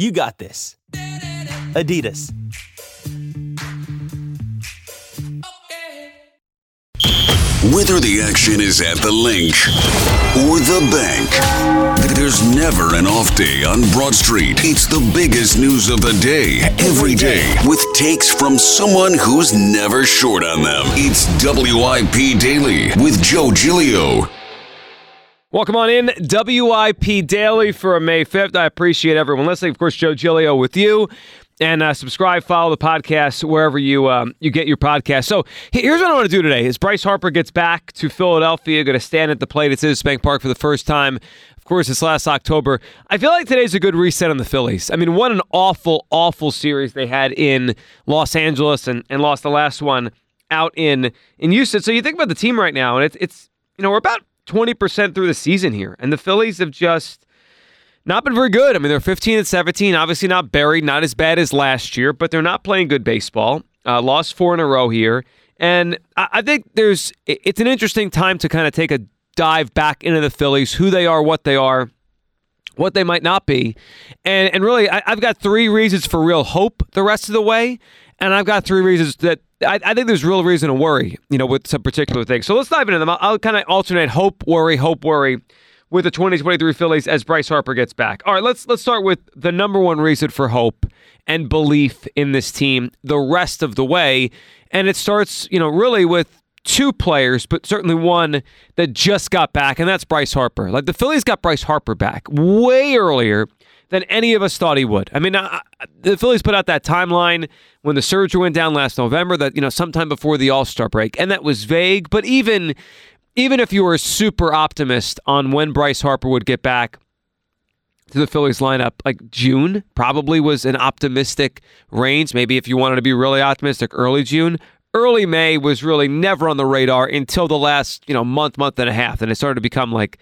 You got this. Adidas. Whether the action is at the Linc or the bank, there's never an off day on Broad Street. It's the biggest news of the day, every day, with takes from someone who's never short on them. It's WIP Daily with Joe Giglio. Welcome on in, WIP Daily for May 5th. I appreciate everyone listening. Of course, Joe Giglio with you. And uh, subscribe, follow the podcast wherever you um, you get your podcast. So here's what I want to do today: is Bryce Harper gets back to Philadelphia, going to stand at the plate at Citizens Bank Park for the first time. Of course, this last October. I feel like today's a good reset on the Phillies. I mean, what an awful, awful series they had in Los Angeles, and, and lost the last one out in in Houston. So you think about the team right now, and it's it's you know we're about 20% through the season here. And the Phillies have just not been very good. I mean, they're 15 and 17, obviously not buried, not as bad as last year, but they're not playing good baseball. Uh, lost four in a row here. And I, I think there's it's an interesting time to kind of take a dive back into the Phillies, who they are, what they are, what they might not be. And and really I, I've got three reasons for real hope the rest of the way. And I've got three reasons that I, I, think there's real reason to worry, you know, with some particular things. So let's dive into them. I'll, I'll kind of alternate hope, worry, hope, worry with the 2023 Phillies as Bryce Harper gets back. All right, let's let's start with the number one reason for hope and belief in this team the rest of the way, and it starts, you know, really with two players, but certainly one that just got back, and that's Bryce Harper. Like the Phillies got Bryce Harper back way earlier than any of us thought he would. I mean, uh, the Phillies put out that timeline when the surgery went down last November that, you know, sometime before the All Star break. And that was vague. But even, even if you were a super optimist on when Bryce Harper would get back, to the Phillies lineup, like June probably was an optimistic range. Maybe if you wanted to be really optimistic, early June. Early May was really never on the radar until the last, you know, month, month and a half. And it started to become like,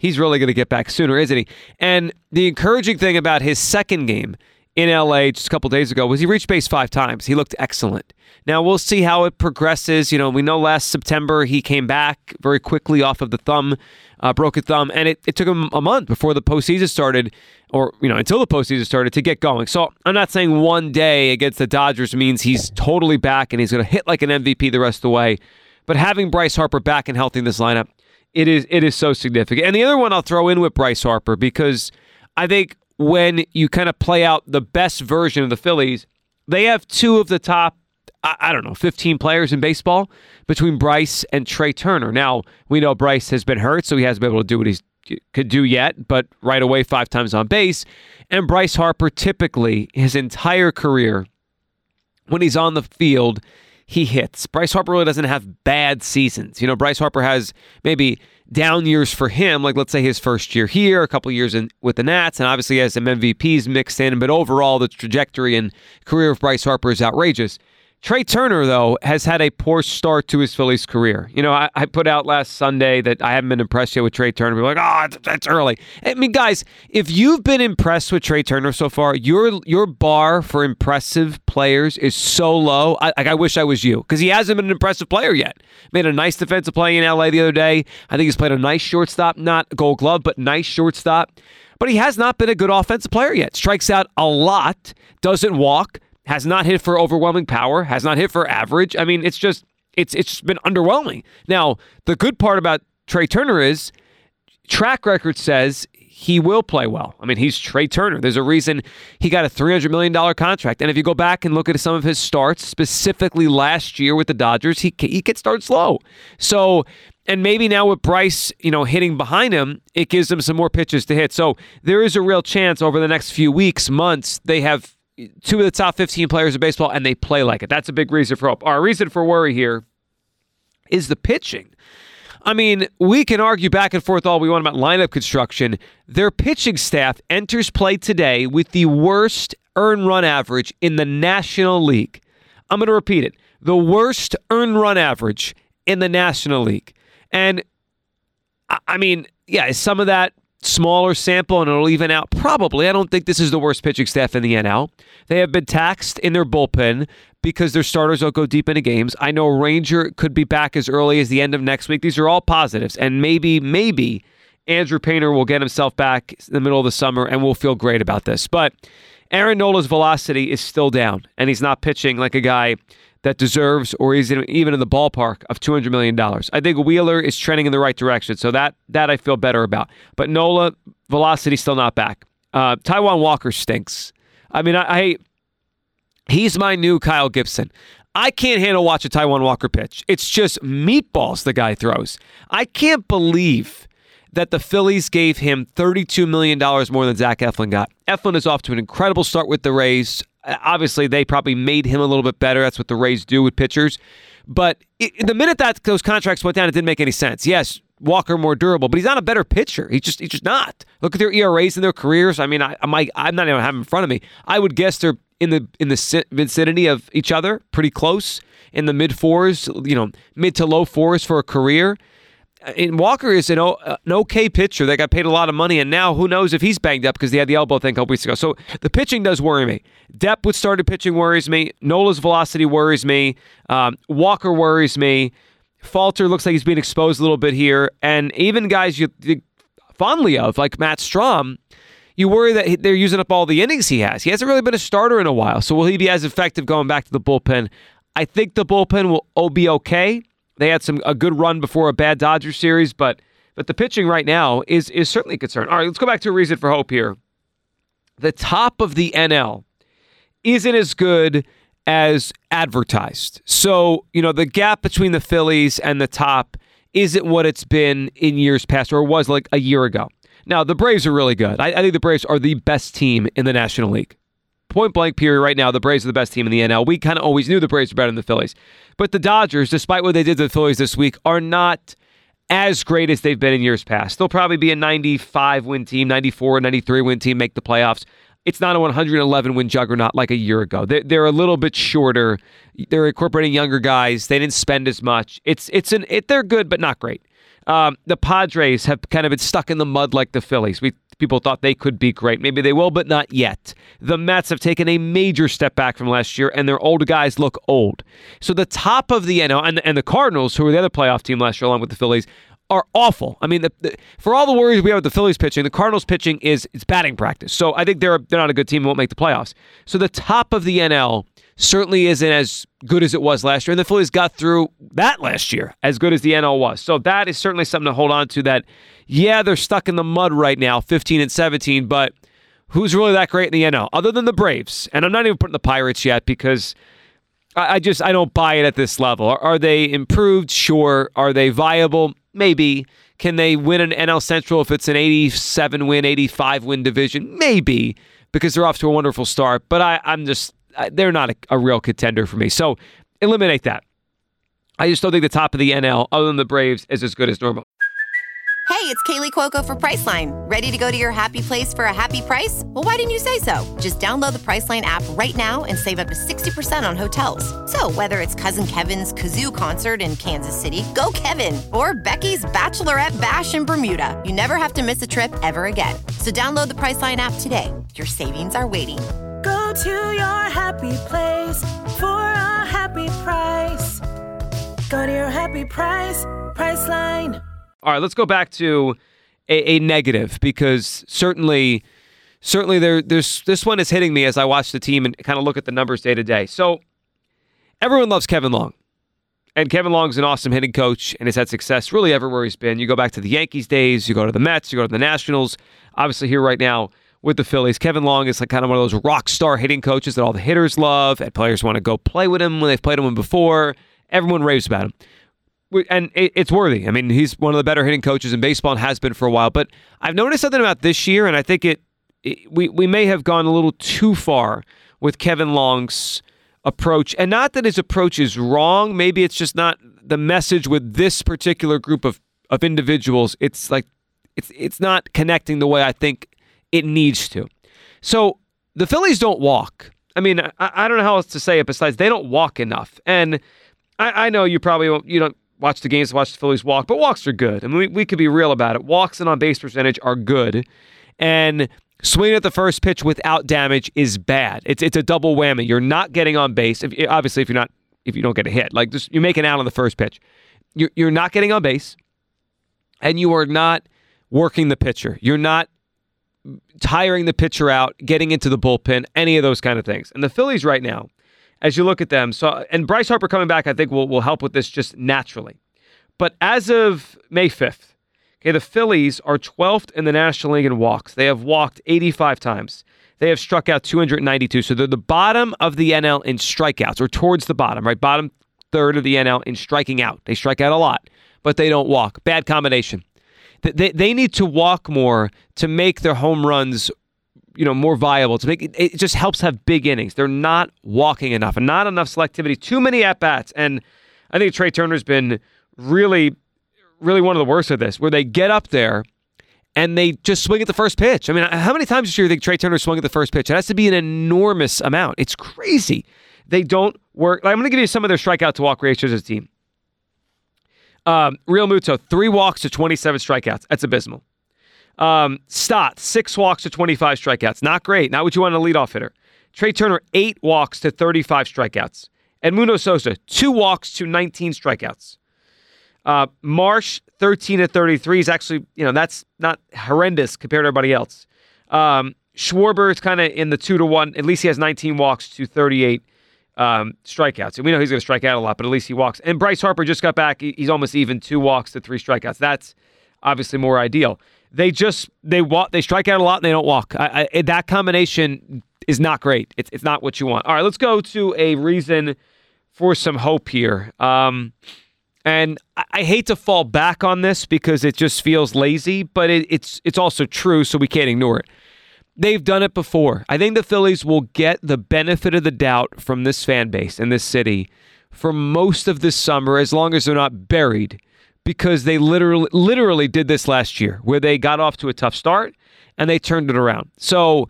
he's really going to get back sooner, isn't he? And the encouraging thing about his second game in LA just a couple days ago was he reached base five times. He looked excellent. Now we'll see how it progresses. You know, we know last September he came back very quickly off of the thumb, uh, broke a thumb, and it, it took him a month before the postseason started, or you know, until the postseason started to get going. So I'm not saying one day against the Dodgers means he's totally back and he's going to hit like an MVP the rest of the way. But having Bryce Harper back and healthy in this lineup it is it is so significant. And the other one I'll throw in with Bryce Harper because I think when you kind of play out the best version of the Phillies, they have two of the top I, I don't know, 15 players in baseball between Bryce and Trea Turner. Now, we know Bryce has been hurt, so he hasn't been able to do what he could do yet, but right away five times on base. And Bryce Harper typically his entire career when he's on the field he hits. Bryce Harper really doesn't have bad seasons. You know, Bryce Harper has maybe down years for him, like let's say his first year here, a couple years in with the Nats, and obviously has some MVPs mixed in. But overall, the trajectory and career of Bryce Harper is outrageous. Trea Turner, though, has had a poor start to his Phillies career. You know, I, I, put out last Sunday that I haven't been impressed yet with Trea Turner. People are like, oh, that's early. I mean, guys, if you've been impressed with Trea Turner so far, your your bar for impressive players is so low. I, I wish I was you because he hasn't been an impressive player yet. Made a nice defensive play in LA the other day. I think he's played a nice shortstop, not gold glove, but nice shortstop. But he has not been a good offensive player yet. Strikes out a lot, doesn't walk has not hit for overwhelming power, has not hit for average. I mean, it's just it's it's been underwhelming. Now, the good part about Trea Turner is track record says he will play well. I mean, he's Trea Turner. There's a reason he got a $300 million contract. And if you go back and look at some of his starts, specifically last year with the Dodgers, he, he could start slow. So, and maybe now with Bryce, you know, hitting behind him, it gives him some more pitches to hit. So there is a real chance over the next few weeks, months, they have two of the top 15 players in baseball and they play like it. That's a big reason for hope. Our reason for worry here is the pitching. I mean, we can argue back and forth all we want about lineup construction. Their pitching staff enters play today with the worst earn run average in the National League. I'm going to repeat it the worst earn run average in the National League. And I mean, yeah, is some of that smaller sample and it'll even out? Probably. I don't think this is the worst pitching staff in the NL. They have been taxed in their bullpen because their starters don't go deep into games. I know Ranger could be back as early as the end of next week. These are all positives. And maybe, maybe Andrew Painter will get himself back in the middle of the summer and we'll feel great about this. But Aaron Nola's velocity is still down, and he's not pitching like a guy that deserves or is even in the ballpark of $200 million. I think Wheeler is trending in the right direction, so that that I feel better about. But Nola, velocity still not back. Uh, Taijuan Walker stinks. I mean, I, I he's my new Kyle Gibson. I can't handle watch a Taijuan Walker pitch. It's just meatballs the guy throws. I can't believe that the Phillies gave him $32 million more than Zach Eflin got. Eflin is off to an incredible start with the Rays. Uh, obviously, they probably made him a little bit better. That's what the Rays do with pitchers. But it, the minute that those contracts went down, it didn't make any sense. Yes, Walker more durable, but he's not a better pitcher. He's just he's just not. Look at their ERAs in their careers. I mean, I, I'm I'm not even having in front of me. I would guess they're in the in the vicinity of each other, pretty close in the mid fours. You know, mid to low fours for a career and Walker is an, uh, an okay pitcher that got paid a lot of money, and now who knows if he's banged up because he had the elbow thing a couple weeks ago. So the pitching does worry me. Depp with started pitching worries me. Nola's velocity worries me. Um, Walker worries me. Falter looks like he's being exposed a little bit here, and even guys you, you fondly of like Matt Strahm, you worry that they're using up all the innings he has. He hasn't really been a starter in a while, so will he be as effective going back to the bullpen? I think the bullpen will be okay. They had some a good run before a bad Dodger series, but but the pitching right now is is certainly a concern. All right, let's go back to a reason for hope here. The top of the NL isn't as good as advertised. So, you know, the gap between the Phillies and the top isn't what it's been in years past or was like a year ago. Now, the Braves are really good. I, I think the Braves are the best team in the National League point blank period right now, the Braves are the best team in the NL. We kind of always knew the Braves were better than the Phillies. But the Dodgers, despite what they did to the Phillies this week, are not as great as they've been in years past. They'll probably be a 95 win team, 94, 93 win team, make the playoffs. It's not a 111 win juggernaut like a year ago. They're, they're a little bit shorter. They're incorporating younger guys. They didn't spend as much. It's it's an it, they're good but not great. Um, the Padres have kind of been stuck in the mud like the Phillies. We people thought they could be great. Maybe they will, but not yet. The Mets have taken a major step back from last year, and their old guys look old. So the top of the NL and, and the Cardinals, who were the other playoff team last year, along with the Phillies, are awful. I mean, the, the, for all the worries we have with the Phillies pitching, the Cardinals pitching is it's batting practice. So I think they're they're not a good team and won't make the playoffs. So the top of the NL certainly isn't as good as it was last year. And the Phillies got through that last year as good as the NL was. So that is certainly something to hold on to that, yeah, they're stuck in the mud right now, 15 and 17, but who's really that great in the NL other than the Braves? And I'm not even putting the Pirates yet because I, I just I don't buy it at this level. Are, are they improved? Sure. Are they viable? Maybe. Can they win an NL Central if it's an 87 win, 85 win division? Maybe because they're off to a wonderful start. But I, I'm just they're not a, a real contender for me. So eliminate that. I just don't think the top of the NL, other than the Braves, is as good as normal. Hey, it's Kaley Cuoco for Priceline. Ready to go to your happy place for a happy price? Well, why didn't you say so? Just download the Priceline app right now and save up to 60% on hotels. So, whether it's Cousin Kevin's Kazoo concert in Kansas City, go Kevin, or Becky's Bachelorette Bash in Bermuda, you never have to miss a trip ever again. So, download the Priceline app today. Your savings are waiting Go to your happy place for a happy price. Go to your happy price, Priceline. All right, let's go back to a, a negative because certainly, certainly there, there's this one is hitting me as I watch the team and kind of look at the numbers day to day. So everyone loves Kevin Long. And Kevin Long's an awesome hitting coach and has had success really everywhere he's been. You go back to the Yankees days, you go to the Mets, you go to the Nationals. Obviously, here right now with the Phillies, Kevin Long is like kind of one of those rock star hitting coaches that all the hitters love, and players want to go play with him when they've played him before. Everyone raves about him and it's worthy. I mean, he's one of the better hitting coaches in baseball and has been for a while. But I've noticed something about this year, and I think it, it we we may have gone a little too far with Kevin Long's approach, and not that his approach is wrong. Maybe it's just not the message with this particular group of of individuals. It's like it's it's not connecting the way I think it needs to. So the Phillies don't walk. I mean, I, I don't know how else to say it besides they don't walk enough. And I, I know you probably won't, you don't watch the games, watch the Phillies walk, but walks are good. I mean, we, we could be real about it. Walks and on base percentage are good. And swinging at the first pitch without damage is bad. It's it's a double whammy. You're not getting on base. If, obviously, if you're not if you don't get a hit, like just you make an out on the first pitch, you're you're not getting on base, and you are not working the pitcher. You're not tiring the pitcher out, getting into the bullpen, any of those kind of things. And the Phillies right now as you look at them. So, and Bryce Harper coming back, I think will will help with this just naturally. But as of May fifth, okay, the Phillies are 12th in the National League in walks. They have walked 85 times. They have struck out 292. So they're the bottom of the NL in strikeouts, or towards the bottom, right? Bottom third of the NL in striking out. They strike out a lot, but they don't walk. Bad combination. They, they need to walk more to make their home runs you know more viable to make it, just helps have big innings. They're not walking enough and not enough selectivity. Too many at bats, and I think Trea Turner's been really, really one of the worst of this, where they get up there and they just swing at the first pitch. I mean, uh, how many times do you think Trea Turner swung at the first pitch? It has to be an enormous amount. It's crazy. They don't work. I'm going to give you some of their strikeout to walk ratios as a team. Um, Realmuto, three walks to 27 strikeouts. That's abysmal. Um, Stott, six walks to 25 strikeouts. Not great. Not what you want in a leadoff hitter. Trea Turner, eight walks to 35 strikeouts. Edmundo Sosa, two walks to 19 strikeouts. Uh, Marsh, 13 to 33 is actually, you know, that's not horrendous compared to everybody else. Um, Schwarber is kind of in the two to one. At least he has 19 walks to 38 um, strikeouts. And we know he's going to strike out a lot, but at least he walks. And Bryce Harper just got back. He's almost even two walks to three strikeouts. That's obviously more ideal they just they walk they strike out a lot and they don't walk. I, I, that combination is not great. It's it's not what you want. All right, let's go to a reason for some hope here. Um, and I, I hate to fall back on this because it just feels lazy, but it, it's it's also true, so we can't ignore it. They've done it before. I think the Phillies will get the benefit of the doubt from this fan base and this city for most of this summer, as long as they're not buried because they literally literally did this last year where they got off to a tough start and they turned it around. So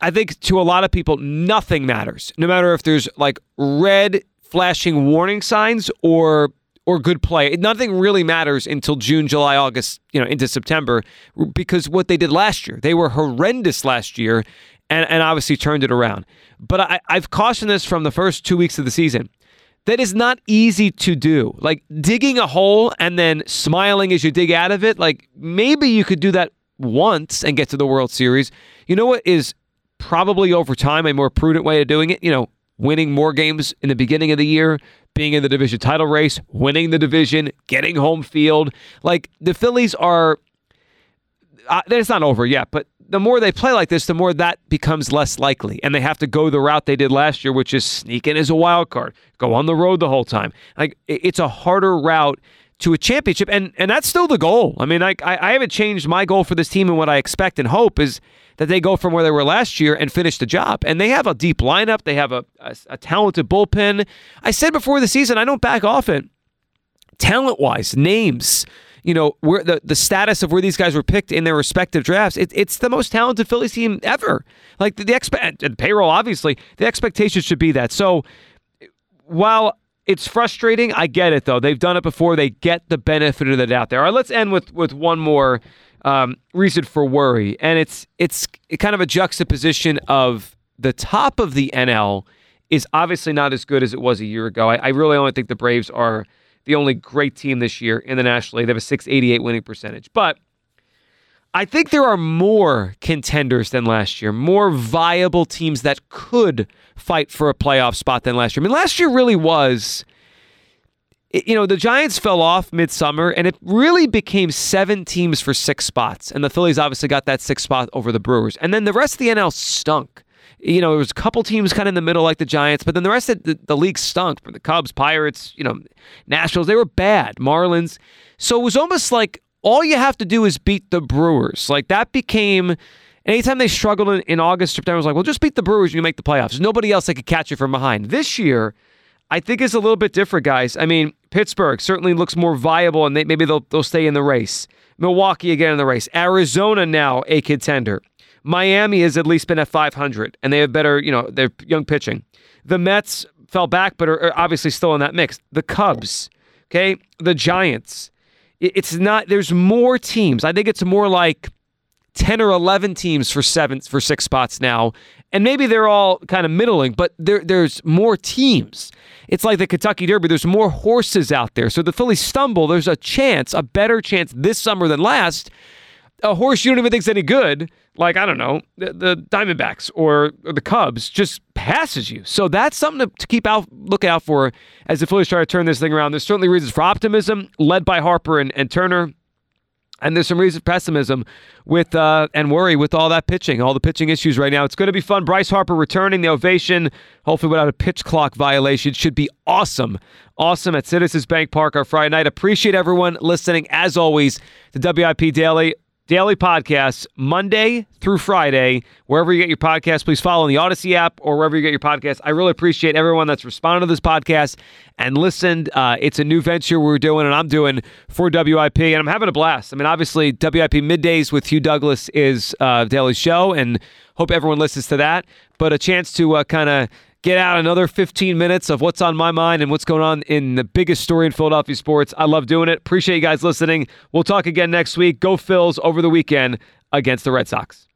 I think to a lot of people nothing matters. No matter if there's like red flashing warning signs or or good play. Nothing really matters until June, July, August, you know, into September because what they did last year. They were horrendous last year and, and obviously turned it around. But I, I've cautioned this from the first two weeks of the season that is not easy to do. Like digging a hole and then smiling as you dig out of it, like maybe you could do that once and get to the World Series. You know what is probably over time a more prudent way of doing it? You know, winning more games in the beginning of the year, being in the division title race, winning the division, getting home field. Like the Phillies are, uh, it's not over yet, but the more they play like this, the more that becomes less likely. And they have to go the route they did last year, which is sneak in as a wild card, go on the road the whole time. Like it's a harder route to a championship, and and that's still the goal. I mean, I I haven't changed my goal for this team, and what I expect and hope is that they go from where they were last year and finish the job. And they have a deep lineup, they have a, a, a talented bullpen. I said before the season, I don't back off it. Talent wise, names you know, where the, the status of where these guys were picked in their respective drafts, it, it's the most talented Phillies team ever. Like the, the and payroll, obviously, the expectation should be that. So while it's frustrating, I get it though. They've done it before. They get the benefit of the doubt there. All right, let's end with with one more um, reason for worry, and it's it's kind of a juxtaposition of the top of the NL is obviously not as good as it was a year ago. I, I really only think the Braves are the only great team this year in the National League. They have a 688 winning percentage. But I think there are more contenders than last year, more viable teams that could fight for a playoff spot than last year. I mean, last year really was, you know, the Giants fell off midsummer, and it really became seven teams for six spots. And the Phillies obviously got that six spot over the Brewers. And then the rest of the NL stunk. You know, there was a couple teams kind of in the middle like the Giants, but then the rest of the, the league stunk. The Cubs, Pirates, you know, Nationals, they were bad. Marlins. So it was almost like all you have to do is beat the Brewers. Like that became anytime they struggled in, in August, September, was like, well, just beat the Brewers and you make the playoffs. There's nobody else that could catch you from behind. This year, I think it's a little bit different, guys. I mean, Pittsburgh certainly looks more viable, and they, maybe they'll they'll stay in the race. Milwaukee again in the race. Arizona now a contender. Miami has at least been at 500, and they have better, you know, they're young pitching. The Mets fell back, but are are obviously still in that mix. The Cubs, okay, the Giants. It- It's not. There's more teams. I think it's more like 10 or 11 teams for seven for six spots now and maybe they're all kind of middling but there there's more teams it's like the Kentucky Derby there's more horses out there so the Phillies stumble there's a chance a better chance this summer than last a horse you don't even think's any good like I don't know the, the Diamondbacks or, or the Cubs just passes you so that's something to, to keep out look out for as the Phillies try to turn this thing around there's certainly reasons for optimism led by Harper and, and Turner and there's some reason for pessimism with uh, and worry with all that pitching, all the pitching issues right now. It's going to be fun. Bryce Harper returning the ovation, hopefully without a pitch clock violation. Should be awesome. Awesome at Citizens Bank Park on Friday night. Appreciate everyone listening. As always, the WIP Daily daily podcasts Monday through Friday. Wherever you get your podcast, please follow in the Audacy app or wherever you get your podcast. I really appreciate everyone that's responded to this podcast and listened. Uh, it's a new venture we're doing and I'm doing for WIP, and I'm having a blast. I mean, obviously, WIP Middays with Hugh Douglas is uh, daily show, and hope everyone listens to that. But a chance to uh, kind of get out another 15 minutes of what's on my mind and what's going on in the biggest story in Philadelphia sports. I love doing it. Appreciate you guys listening. We'll talk again next week. Go Phils over the weekend against the Red Sox.